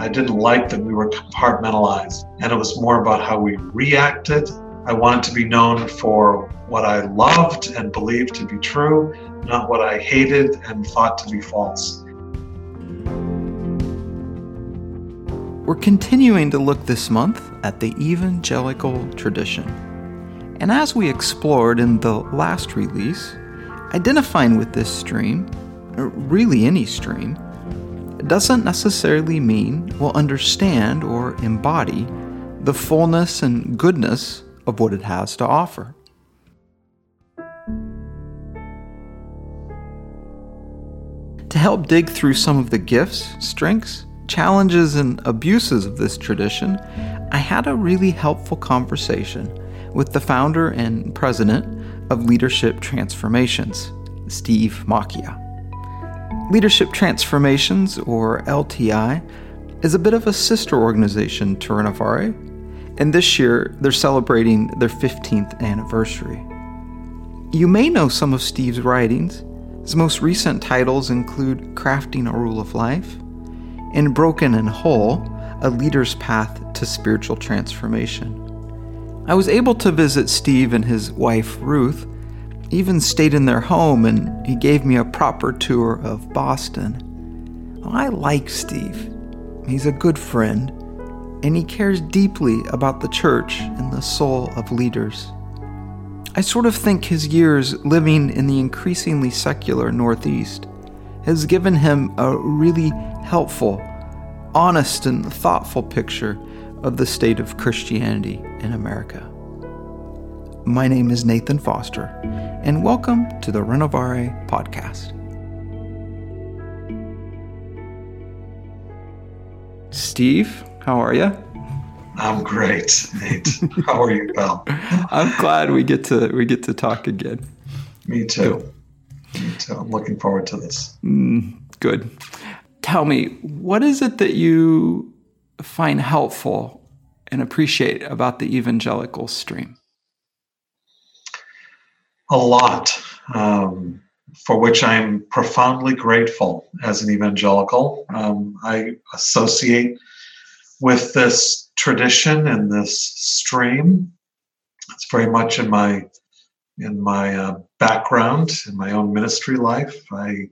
I didn't like that we were compartmentalized, and it was more about how we reacted. I wanted to be known for what I loved and believed to be true, not what I hated and thought to be false. We're continuing to look this month at the evangelical tradition. And as we explored in the last release, identifying with this stream, or really any stream, doesn't necessarily mean we'll understand or embody the fullness and goodness of what it has to offer. To help dig through some of the gifts, strengths, challenges, and abuses of this tradition, I had a really helpful conversation with the founder and president of Leadership Transformations, Steve Macchia. Leadership Transformations, or LTI, is a bit of a sister organization to Renovare, and this year they're celebrating their 15th anniversary. You may know some of Steve's writings. His most recent titles include Crafting a Rule of Life and Broken and Whole A Leader's Path to Spiritual Transformation. I was able to visit Steve and his wife Ruth even stayed in their home and he gave me a proper tour of Boston. I like Steve. He's a good friend, and he cares deeply about the church and the soul of leaders. I sort of think his years living in the increasingly secular Northeast has given him a really helpful, honest, and thoughtful picture of the state of Christianity in America. My name is Nathan Foster, and welcome to the Renovare podcast. Steve, how are you? I'm great, Nate. how are you, pal? I'm glad we get to we get to talk again. Me too. Me too. I'm looking forward to this. Mm, good. Tell me, what is it that you find helpful and appreciate about the evangelical stream? A lot, um, for which I'm profoundly grateful as an evangelical. Um, I associate with this tradition and this stream. It's very much in my in my uh, background in my own ministry life. I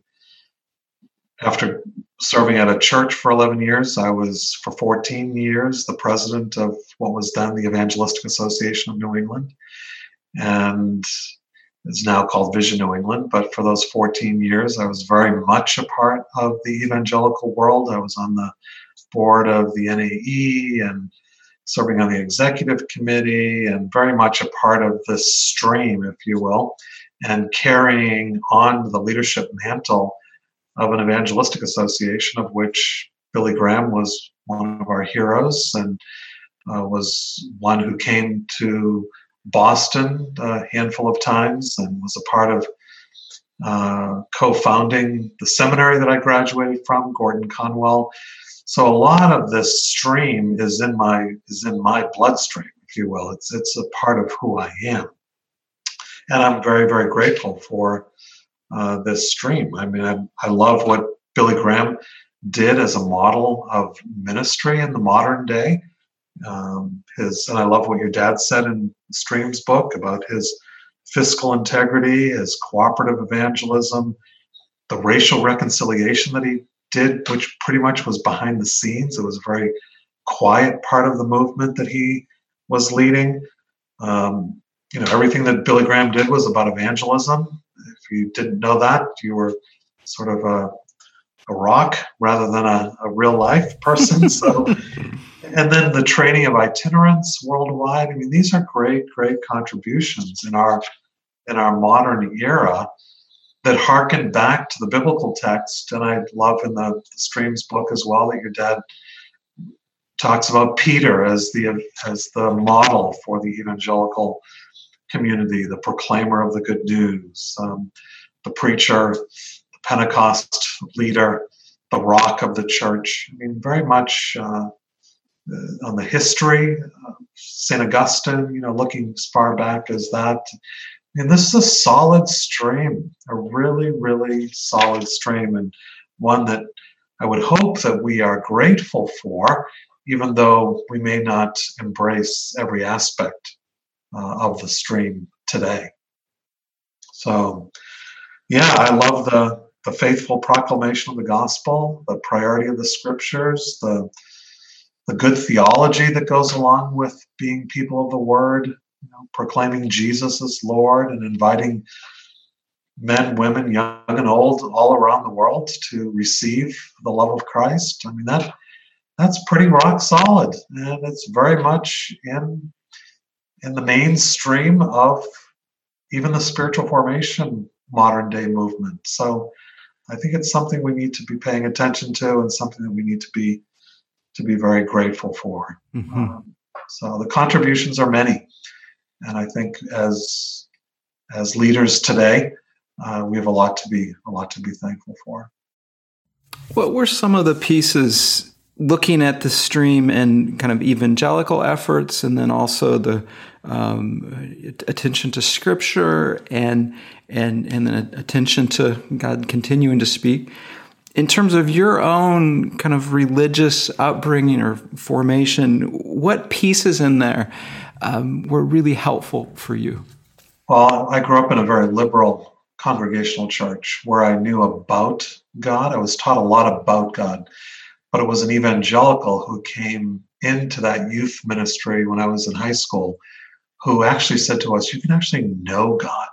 after serving at a church for 11 years, I was for 14 years the president of what was then the Evangelistic Association of New England. And it's now called Vision New England. But for those 14 years, I was very much a part of the evangelical world. I was on the board of the NAE and serving on the executive committee and very much a part of this stream, if you will, and carrying on the leadership mantle of an evangelistic association of which Billy Graham was one of our heroes and uh, was one who came to Boston a handful of times and was a part of uh, co-founding the seminary that I graduated from, Gordon Conwell. So a lot of this stream is in my is in my bloodstream, if you will. It's it's a part of who I am, and I'm very very grateful for uh, this stream. I mean, I, I love what Billy Graham did as a model of ministry in the modern day. Um, his and I love what your dad said in Stream's book about his fiscal integrity, his cooperative evangelism, the racial reconciliation that he did, which pretty much was behind the scenes. It was a very quiet part of the movement that he was leading. Um, you know, everything that Billy Graham did was about evangelism. If you didn't know that, you were sort of a, a rock rather than a, a real life person. So and then the training of itinerants worldwide. I mean, these are great, great contributions in our in our modern era that harken back to the biblical text. And I love in the, the Streams book as well that your dad talks about Peter as the as the model for the evangelical community, the proclaimer of the good news, um, the preacher, Pentecost leader, the rock of the church. I mean, very much uh, uh, on the history, uh, St. Augustine, you know, looking as far back as that. And this is a solid stream, a really, really solid stream, and one that I would hope that we are grateful for, even though we may not embrace every aspect uh, of the stream today. So, yeah, I love the the faithful proclamation of the gospel, the priority of the scriptures, the the good theology that goes along with being people of the word, you know, proclaiming Jesus as Lord and inviting men, women, young and old, all around the world to receive the love of Christ. I mean that that's pretty rock solid, and it's very much in in the mainstream of even the spiritual formation modern day movement. So I think it's something we need to be paying attention to, and something that we need to be to be very grateful for. Mm-hmm. Um, so the contributions are many, and I think as as leaders today, uh, we have a lot to be a lot to be thankful for. What were some of the pieces looking at the stream and kind of evangelical efforts, and then also the um, attention to Scripture and and and then attention to God continuing to speak. In terms of your own kind of religious upbringing or formation, what pieces in there um, were really helpful for you? Well, I grew up in a very liberal congregational church where I knew about God. I was taught a lot about God, but it was an evangelical who came into that youth ministry when I was in high school who actually said to us, You can actually know God.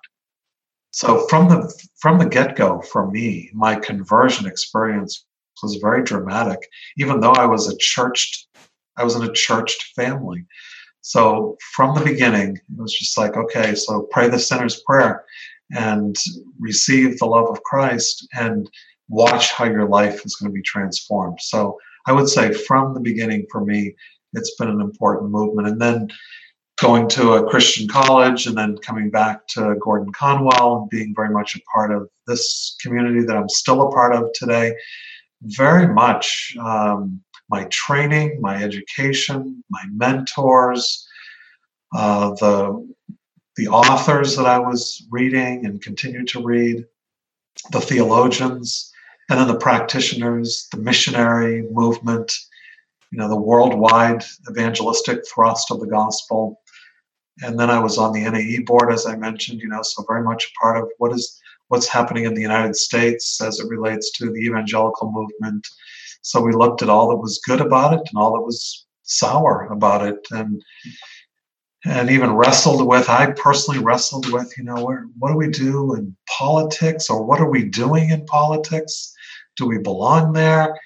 So from the from the get-go, for me, my conversion experience was very dramatic, even though I was a churched, I was in a churched family. So from the beginning, it was just like, okay, so pray the sinner's prayer and receive the love of Christ and watch how your life is going to be transformed. So I would say from the beginning for me, it's been an important movement. And then going to a Christian college and then coming back to Gordon Conwell and being very much a part of this community that I'm still a part of today. Very much um, my training, my education, my mentors, uh, the the authors that I was reading and continue to read, the theologians, and then the practitioners, the missionary movement, you know, the worldwide evangelistic thrust of the gospel. And then I was on the NAE board, as I mentioned, you know, so very much a part of what is what's happening in the United States as it relates to the evangelical movement. So we looked at all that was good about it and all that was sour about it. And and even wrestled with i personally wrestled with you know where, what do we do in politics or what are we doing in politics do we belong there?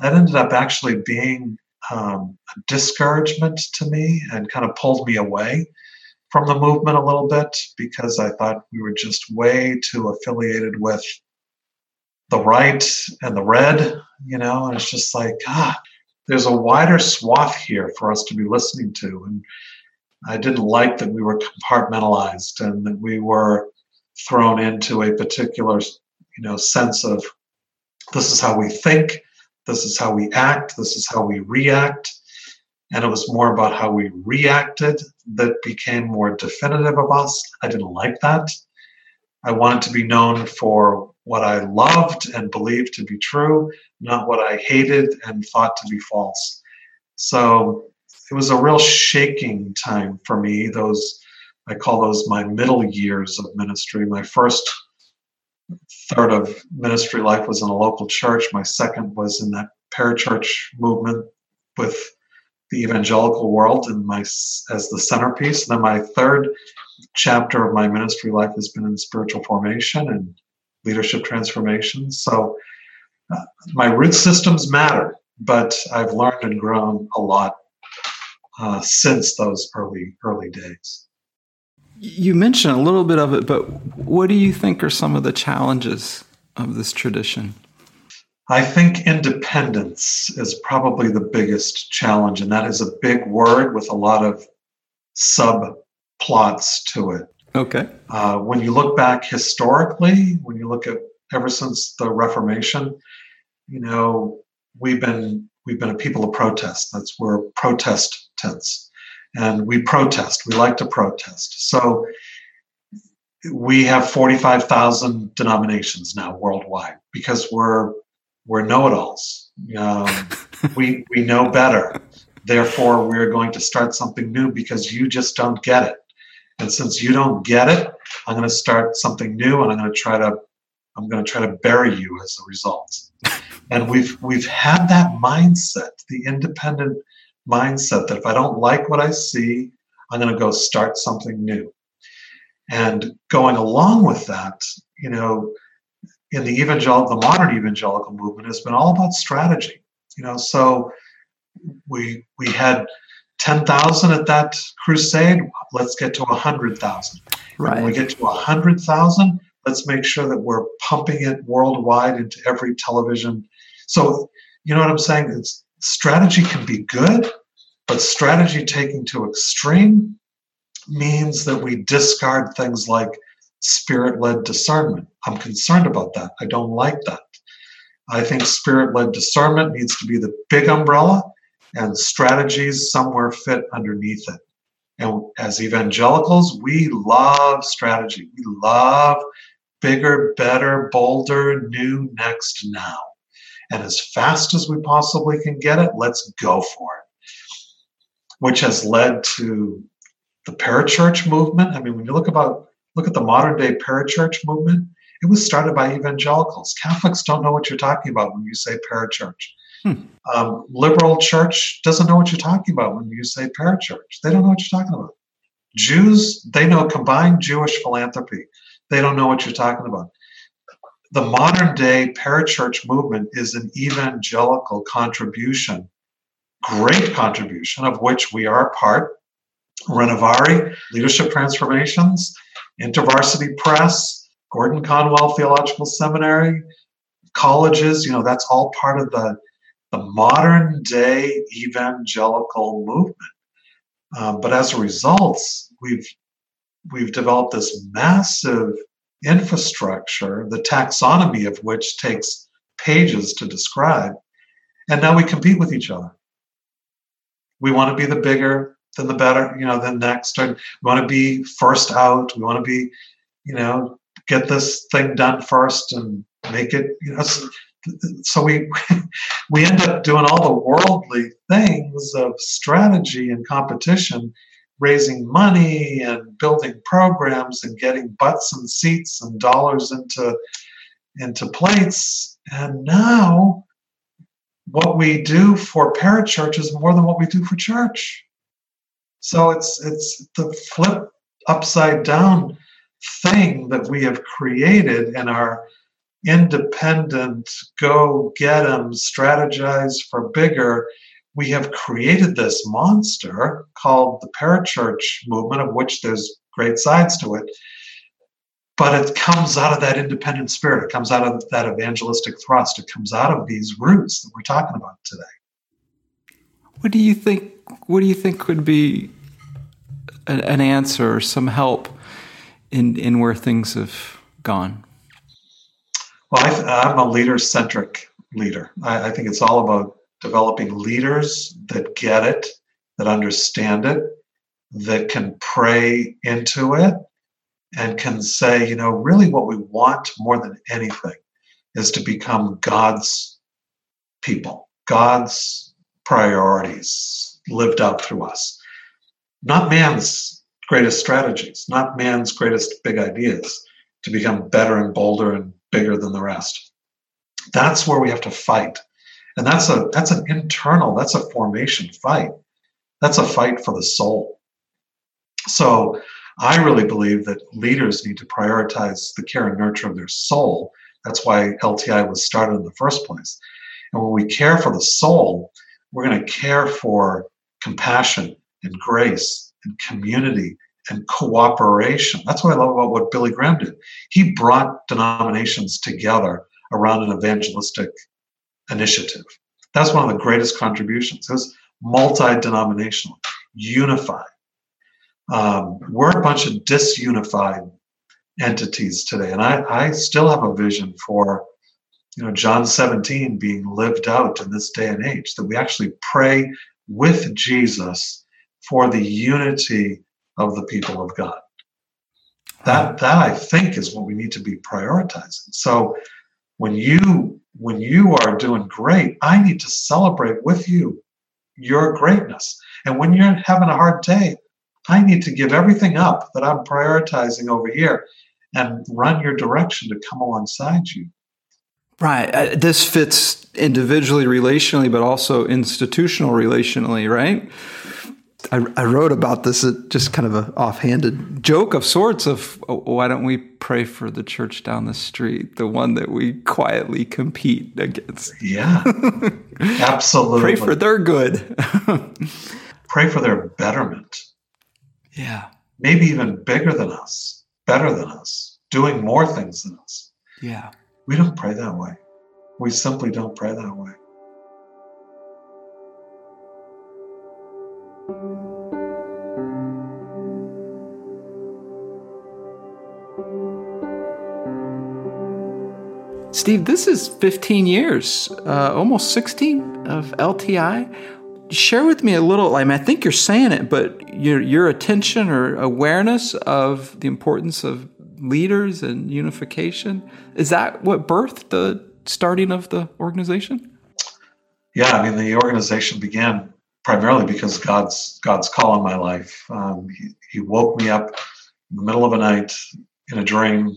That ended up actually being um, a discouragement to me and kind of pulled me away from the movement a little bit because i thought we were just way too affiliated with the right and the red you know? And it's just like ah there's a wider swath here for us to be listening to. And I didn't like that we were compartmentalized and that we were thrown into a particular, you know, sense of this is how we think, this is how we act, this is how we react. And it was more about how we reacted that became more definitive of us. I didn't like that. I wanted to be known for what I loved and believed to be true, not what I hated and thought to be false. So it was a real shaking time for me. Those I call those my middle years of ministry. My first third of ministry life was in a local church. My second was in that parachurch movement with the evangelical world and my as the centerpiece. And then my third chapter of my ministry life has been in spiritual formation and leadership transformation. So uh, my root systems matter, but I've learned and grown a lot uh, since those early early days. You mentioned a little bit of it, but what do you think are some of the challenges of this tradition? I think independence is probably the biggest challenge, and that is a big word with a lot of subplots to it. Okay. Uh, when you look back historically, when you look at ever since the Reformation, you know, we've been we've been a people of protest. That's where protest tense. And we protest. We like to protest. So we have 45,000 denominations now worldwide because we're we're know-it-alls. Um, we we know better. Therefore, we're going to start something new because you just don't get it. And since you don't get it, I'm going to start something new, and I'm going to try to I'm going to try to bury you as a result. And we've we've had that mindset, the independent mindset that if I don't like what I see, I'm going to go start something new. And going along with that, you know, in the evangelical, the modern evangelical movement has been all about strategy. You know, so we we had 10,000 at that crusade, let's get to 100,000. Right. When we get to 100,000, let's make sure that we're pumping it worldwide into every television. So, you know what I'm saying? It's, strategy can be good, but strategy taken to extreme means that we discard things like spirit led discernment. I'm concerned about that. I don't like that. I think spirit led discernment needs to be the big umbrella and strategies somewhere fit underneath it. And as evangelicals, we love strategy. We love bigger, better, bolder, new, next, now. And as fast as we possibly can get it, let's go for it. Which has led to the parachurch movement. I mean, when you look about look at the modern day parachurch movement, it was started by evangelicals. Catholics don't know what you're talking about when you say parachurch. Hmm. Um, liberal church doesn't know what you're talking about when you say parachurch. They don't know what you're talking about. Jews, they know combined Jewish philanthropy. They don't know what you're talking about. The modern day parachurch movement is an evangelical contribution, great contribution, of which we are part. Renovare, Leadership Transformations, InterVarsity Press, Gordon Conwell Theological Seminary, colleges, you know, that's all part of the, the modern day evangelical movement. Um, but as a result, we've we've developed this massive infrastructure, the taxonomy of which takes pages to describe, and now we compete with each other. We want to be the bigger, than the better, you know, than next. Or we want to be first out. We want to be, you know, get this thing done first and make it, you know. So we we end up doing all the worldly things of strategy and competition, raising money and building programs and getting butts and seats and dollars into into plates. And now what we do for parachurch is more than what we do for church. So it's it's the flip upside down thing that we have created in our independent go get them strategize for bigger we have created this monster called the parachurch movement of which there's great sides to it but it comes out of that independent spirit it comes out of that evangelistic thrust it comes out of these roots that we're talking about today what do you think what do you think could be an answer or some help in in where things have gone? Well, I, am a leader centric leader. I, I think it's all about developing leaders that get it, that understand it, that can pray into it, and can say, you know, really what we want more than anything is to become God's people, God's priorities lived out through us not man's greatest strategies, not man's greatest big ideas to become better and bolder and bigger than the rest. That's where we have to fight. And that's a that's an internal, that's a formation fight. That's a fight for the soul. So I really believe that leaders need to prioritize the care and nurture of their soul. That's why LTI was started in the first place. And when we care for the soul, we're going to care for compassion and grace and community and cooperation. That's what I love about what Billy Graham did. He brought denominations together around an evangelistic initiative. That's one of the greatest contributions. It was multi-denominational, unified. Um, we're a bunch of disunified entities today, and I, I still have a vision for you know John 17 being lived out in this day and age. That we actually pray with Jesus for the unity of the people of God. That that I think is what we need to be prioritizing. So when you when you are doing great, I need to celebrate with you your greatness. And when you're having a hard day, I need to give everything up that I'm prioritizing over here and run your direction to come alongside you. Right. Uh, this fits individually, relationally, but also institutional, relationally, right? I, I wrote about this just kind of an offhanded joke of sorts of oh, why don't we pray for the church down the street, the one that we quietly compete against? Yeah, absolutely. pray for their good. pray for their betterment. Yeah. Maybe even bigger than us, better than us, doing more things than us. Yeah. We don't pray that way. We simply don't pray that way. Steve, this is 15 years, uh, almost 16 of LTI. Share with me a little. I mean, I think you're saying it, but your your attention or awareness of the importance of leaders and unification is that what birthed the starting of the organization? Yeah, I mean, the organization began primarily because God's God's call in my life. Um, he, he woke me up in the middle of a night in a dream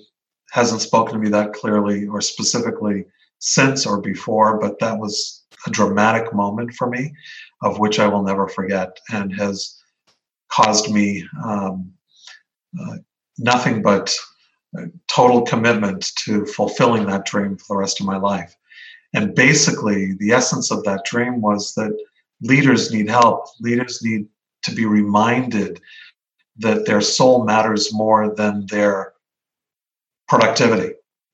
hasn't spoken to me that clearly or specifically since or before, but that was a dramatic moment for me, of which I will never forget, and has caused me um, uh, nothing but total commitment to fulfilling that dream for the rest of my life. And basically, the essence of that dream was that leaders need help. Leaders need to be reminded that their soul matters more than their productivity,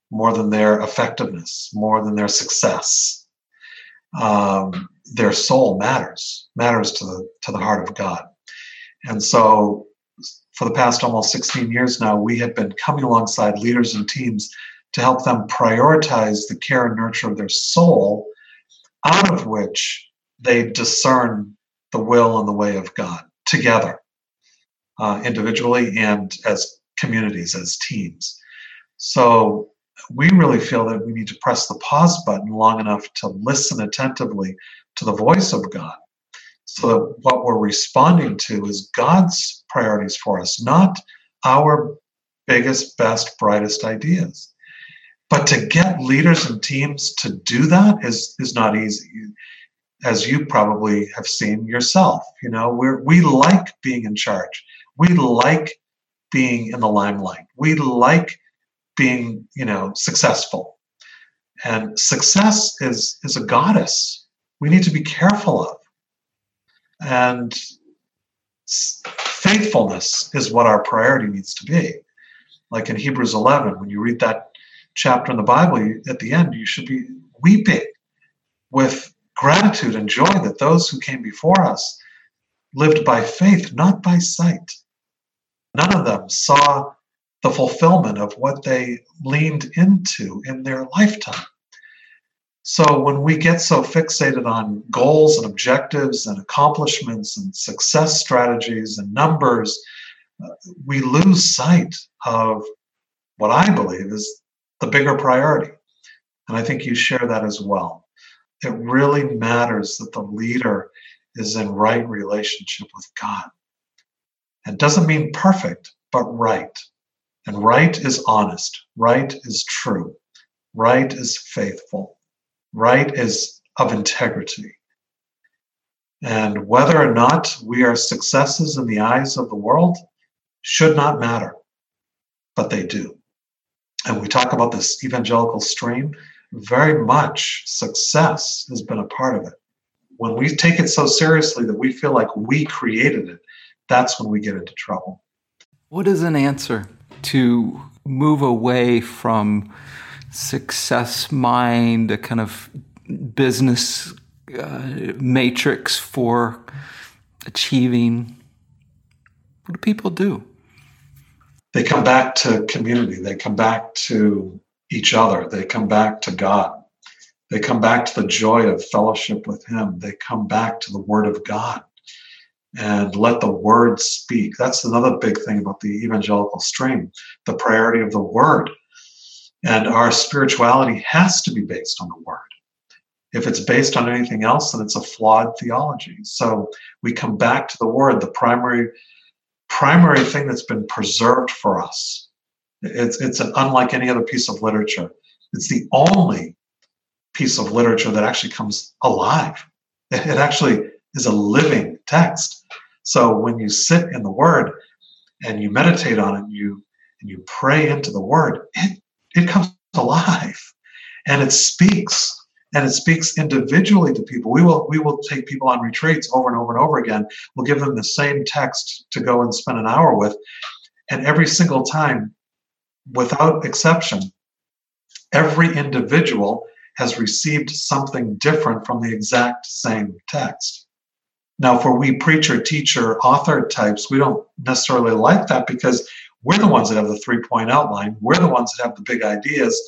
more than their effectiveness, more than their success. Um, their soul matters, matters to the to the heart of God. And so for the past almost 16 years now, we have been coming alongside leaders and teams to help them prioritize the care and nurture of their soul, out of which they discern the will and the way of God together, uh, individually and as communities, as teams. So we really feel that we need to press the pause button long enough to listen attentively to the voice of God. So that what we're responding to is God's priorities for us, not our biggest, best, brightest ideas. But to get leaders and teams to do that is, is not easy. As you probably have seen yourself, you know, we're, we like being in charge. We like being in the limelight. We like being you know successful and success is is a goddess we need to be careful of and faithfulness is what our priority needs to be like in hebrews 11 when you read that chapter in the bible you, at the end you should be weeping with gratitude and joy that those who came before us lived by faith not by sight none of them saw the fulfillment of what they leaned into in their lifetime. So when we get so fixated on goals and objectives and accomplishments and success strategies and numbers, uh, we lose sight of what I believe is the bigger priority. And I think you share that as well. It really matters that the leader is in right relationship with God. It doesn't mean perfect, but right. And right is honest, right is true, right is faithful, right is of integrity. And whether or not we are successes in the eyes of the world should not matter, but they do. And we talk about this evangelical stream, very much success has been a part of it. When we take it so seriously that we feel like we created it, that's when we get into trouble. What is an answer to move away from success mind, a kind of business uh, matrix for achieving. What do people do? They come back to community. They come back to each other. They come back to God. They come back to the joy of fellowship with Him. They come back to the Word of God and let the word speak. That's another big thing about the evangelical stream the priority of the word. And our spirituality has to be based on the word. If it's based on anything else, then it's a flawed theology. So we come back to the word, the primary primary thing that's been preserved for us. It's it's an, unlike any other piece of literature. It's the only piece of literature that actually comes alive. It actually is a living text. So when you sit in the Word and you meditate on it, you and you pray into the Word, it it comes alive, and it speaks and it speaks individually to people. We will we will take people on retreats over and over and over again. We'll give them the same text to go and spend an hour with, and every single time, without exception, every individual has received something different from the exact same text. Now, for we preacher, teacher, author types, we don't necessarily like that because we're the ones that have the three point outline. We're the ones that have the big ideas.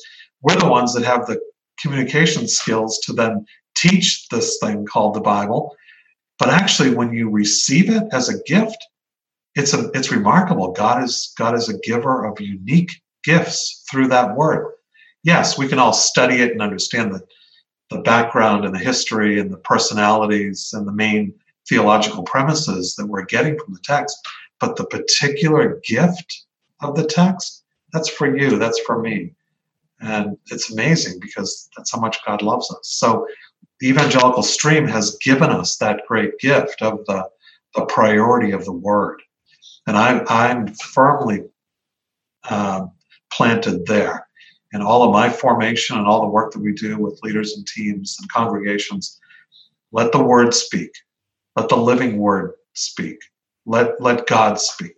We're the ones that have the communication skills to then teach this thing called the Bible. But actually, when you receive it as a gift, it's a it's remarkable. God is God is a giver of unique gifts through that word. Yes, we can all study it and understand the, the background and the history and the personalities and the main theological premises that we're getting from the text. But the particular gift of the text, that's for you, that's for me. And it's amazing because that's how much God loves us. So the evangelical stream has given us that great gift of the, the priority of the word. And I, I'm firmly uh, planted there. And all of my formation and all the work that we do with leaders and teams and congregations, let the word speak. Let the living word speak. Let, let God speak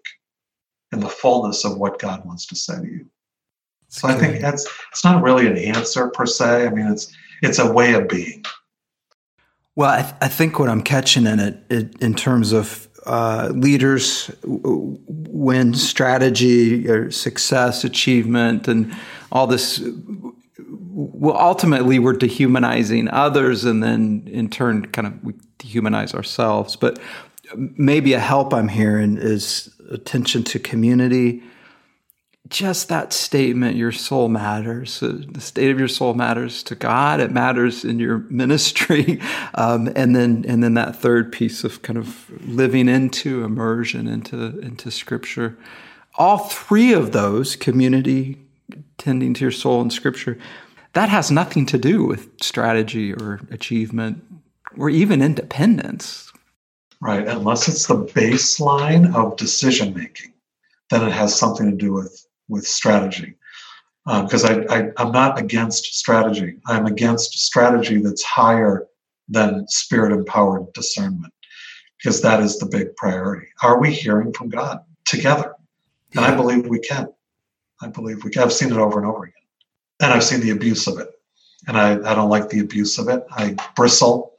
in the fullness of what God wants to say to you. So I think that's it's not really an answer per se. I mean, it's it's a way of being. Well, I, th- I think what I'm catching in it, it in terms of uh, leaders when strategy or success, achievement, and all this. Well, ultimately, we're dehumanizing others, and then in turn, kind of we dehumanize ourselves. But maybe a help I'm hearing is attention to community, just that statement your soul matters uh, the state of your soul matters to god it matters in your ministry um, and then and then that third piece of kind of living into immersion into into scripture. All three of those community tending to your soul and scripture that has nothing to do with strategy or achievement or even independence. Right unless it's the baseline of decision making then it has something to do with with strategy because um, I, I, I'm not against strategy. I'm against strategy that's higher than spirit empowered discernment because that is the big priority. Are we hearing from God together? And I believe we can. I believe we can. I've seen it over and over again. And I've seen the abuse of it. And I, I don't like the abuse of it. I bristle.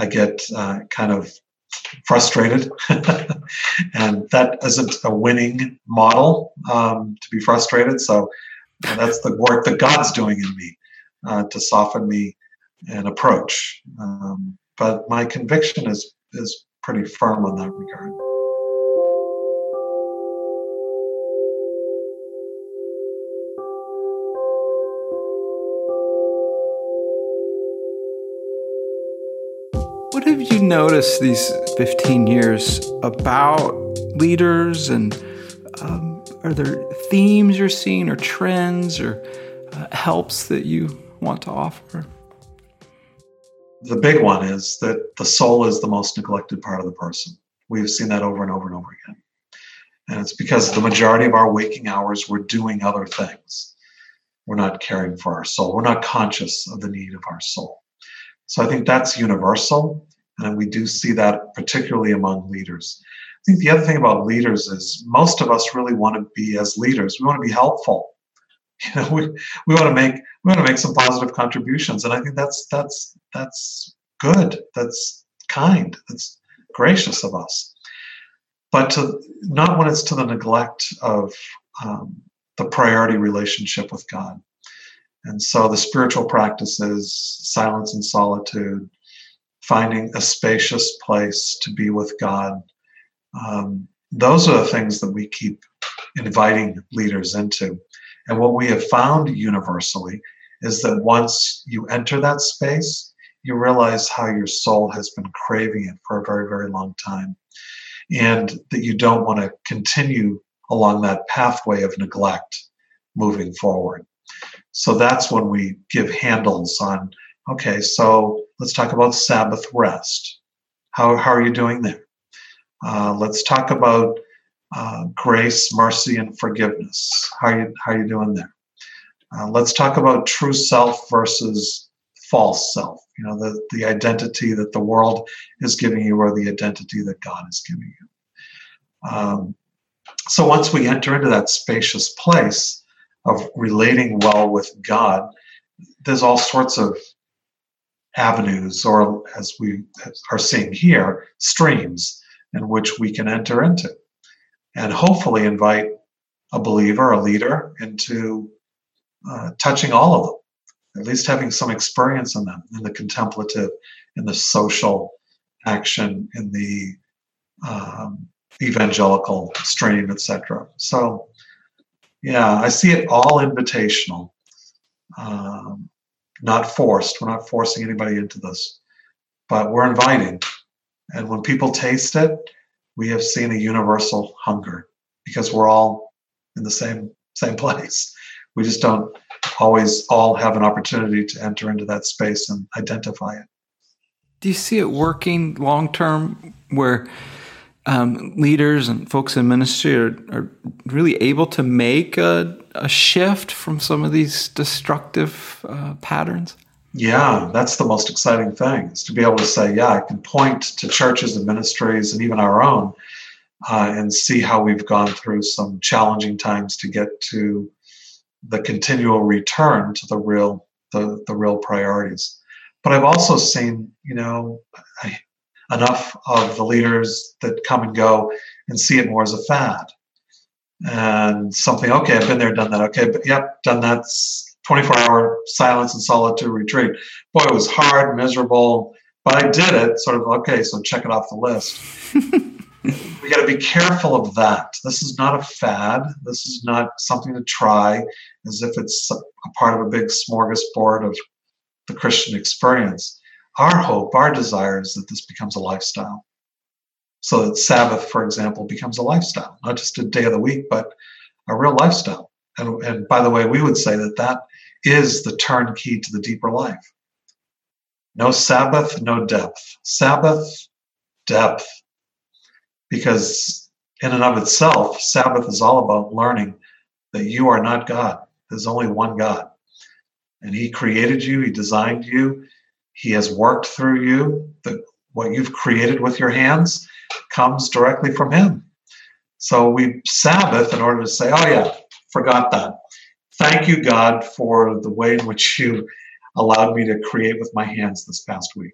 I get uh, kind of frustrated. and that isn't a winning model um, to be frustrated. So that's the work that God's doing in me uh, to soften me and approach. Um, but my conviction is is pretty firm on that regard. Noticed these 15 years about leaders and um, are there themes you're seeing or trends or uh, helps that you want to offer? The big one is that the soul is the most neglected part of the person. We've seen that over and over and over again. And it's because the majority of our waking hours we're doing other things. We're not caring for our soul. We're not conscious of the need of our soul. So I think that's universal. And we do see that particularly among leaders. I think the other thing about leaders is most of us really want to be as leaders. We want to be helpful. You know, we, we want to make we want to make some positive contributions. And I think that's that's that's good. That's kind. That's gracious of us. But to not when it's to the neglect of um, the priority relationship with God. And so the spiritual practices, silence and solitude, finding a spacious place to be with God, um, those are the things that we keep inviting leaders into. And what we have found universally is that once you enter that space, you realize how your soul has been craving it for a very, very long time. And that you don't want to continue along that pathway of neglect moving forward. So that's when we give handles on okay, so let's talk about Sabbath rest. How, how are you doing there? Uh, let's talk about uh, grace, mercy, and forgiveness. How are you, how are you doing there? Uh, let's talk about true self versus false self. You know, the, the identity that the world is giving you or the identity that God is giving you. Um, so once we enter into that spacious place of relating well with God, there's all sorts of avenues, or as we are seeing here, streams in which we can enter into and hopefully invite a believer, a leader, into uh, touching all of them, at least having some experience in them, in the contemplative, in the social action, in the um, evangelical stream, etc. So, yeah, I see it all invitational, um, not forced. We're not forcing anybody into this, but we're inviting. And when people taste it, we have seen a universal hunger because we're all in the same same place. We just don't always all have an opportunity to enter into that space and identify it. Do you see it working long term where um, leaders and folks in ministry are, are really able to make a, a, shift from some of these destructive uh, patterns? Yeah, that's the most exciting thing is to be able to say, yeah, I can point to churches and ministries and even our own uh, and see how we've gone through some challenging times to get to the continual return to the real the, the real priorities. But I've also seen, you know, I, enough of the leaders that come and go and see it more as a fad and something. Okay, I've been there, done that. Okay, but yep, done that 24 hour silence and solitude retreat. Boy, it was hard, miserable, but I did it. Sort of, okay, so check it off the list. we got to be careful of that. This is not a fad. This is not something to try as if it's a part of a big smorgasbord of the Christian experience. Our hope, our desire is that this becomes a lifestyle. So that Sabbath, for example, becomes a lifestyle, not just a day of the week, but a real lifestyle. And, and by the way, we would say that that is the turnkey to the deeper life. No Sabbath, no depth. Sabbath, depth. Because in and of itself, Sabbath is all about learning that you are not God. There's only one God. And He created you, He designed you, He has worked through you. The, what you've created with your hands comes directly from Him. So we Sabbath in order to say, oh, yeah, forgot that. Thank you, God, for the way in which you allowed me to create with my hands this past week.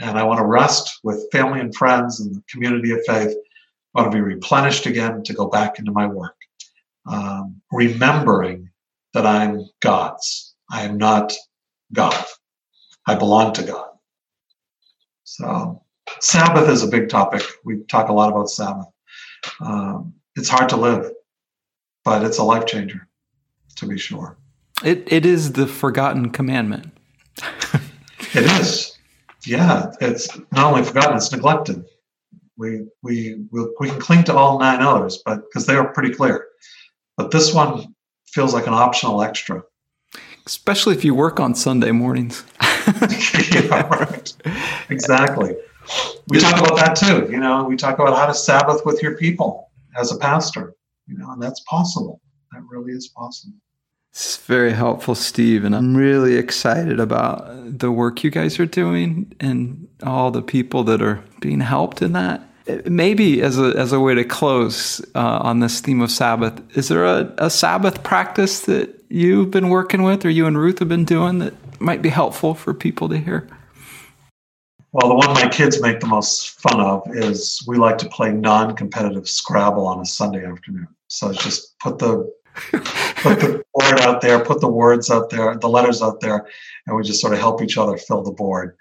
And I want to rest with family and friends and the community of faith. I want to be replenished again to go back into my work. Um, remembering that I'm God's. I am not God. I belong to God. So, Sabbath is a big topic. We talk a lot about Sabbath. Um, it's hard to live but it's a life changer, to be sure. It it is the forgotten commandment. it is. Yeah, it's not only forgotten; it's neglected. We we we, we can cling to all nine others, but because they are pretty clear. But this one feels like an optional extra. Especially if you work on Sunday mornings. yeah, right. Exactly. We talk about that too. You know, we talk about how to Sabbath with your people as a pastor you know, and that's possible. That really is possible. It's very helpful, Steve, and I'm really excited about the work you guys are doing and all the people that are being helped in that. Maybe as a as a way to close uh, on this theme of Sabbath, is there a, a Sabbath practice that you've been working with, or you and Ruth have been doing that might be helpful for people to hear? Well, the one my kids make the most fun of is we like to play non-competitive Scrabble on a Sunday afternoon. So just put the put the board out there, put the words out there, the letters out there, and we just sort of help each other fill the board.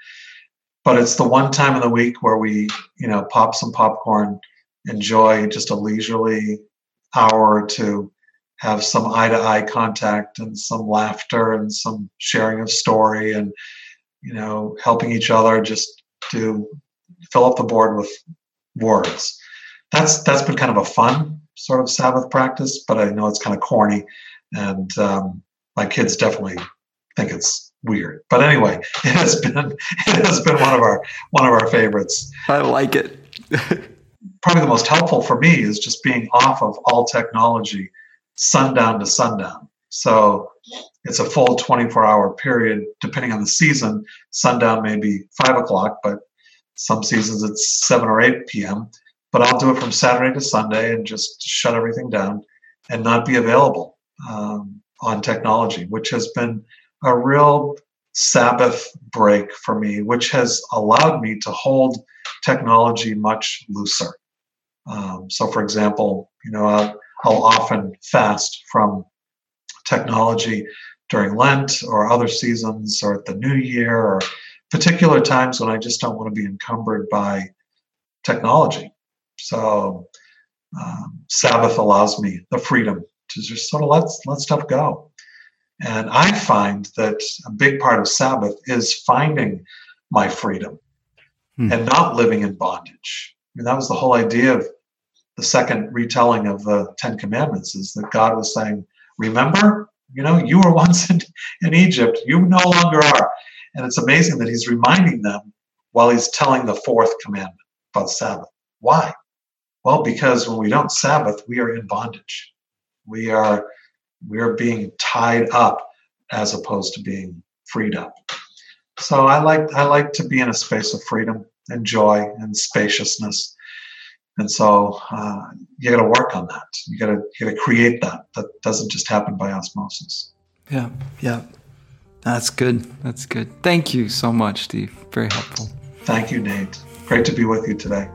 But it's the one time in the week where we, you know, pop some popcorn, enjoy just a leisurely hour or two, have some eye to eye contact and some laughter and some sharing of story and you know, helping each other just to fill up the board with words. That's that's been kind of a fun sort of Sabbath practice, but I know it's kind of corny, and um, my kids definitely think it's weird. But anyway, it has been it has been one of our one of our favorites. I like it. Probably the most helpful for me is just being off of all technology sundown to sundown. So it's a full 24 hour period, depending on the season. Sundown may be five o'clock, but some seasons it's 7 or 8 p.m. But I'll do it from Saturday to Sunday and just shut everything down and not be available um, on technology, which has been a real Sabbath break for me, which has allowed me to hold technology much looser. Um, so, for example, you know, I'll, I'll often fast from technology during Lent or other seasons or at the new year or particular times when I just don't want to be encumbered by technology. So um, Sabbath allows me the freedom to just sort of let, let stuff go. And I find that a big part of Sabbath is finding my freedom hmm. and not living in bondage. I mean, that was the whole idea of the second retelling of the Ten Commandments is that God was saying, Remember, you know, you were once in, in Egypt, you no longer are. And it's amazing that he's reminding them while he's telling the fourth commandment about Sabbath. Why? Well, because when we don't Sabbath, we are in bondage. We are we are being tied up as opposed to being freed up. So I like I like to be in a space of freedom and joy and spaciousness. And so uh, you got to work on that. You got to you got to create that. That doesn't just happen by osmosis. Yeah, yeah. That's good. That's good. Thank you so much, Steve. Very helpful. Thank you, Nate. Great to be with you today.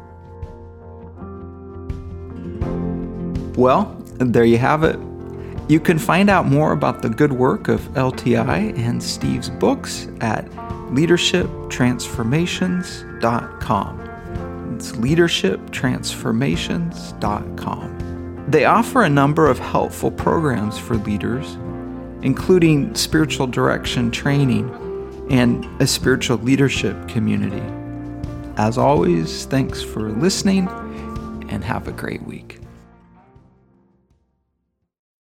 Well, there you have it. You can find out more about the good work of LTI and Steve's books at leadershiptransformations.com. It's leadershiptransformations.com. They offer a number of helpful programs for leaders including spiritual direction training and a spiritual leadership community. As always, thanks for listening and have a great week.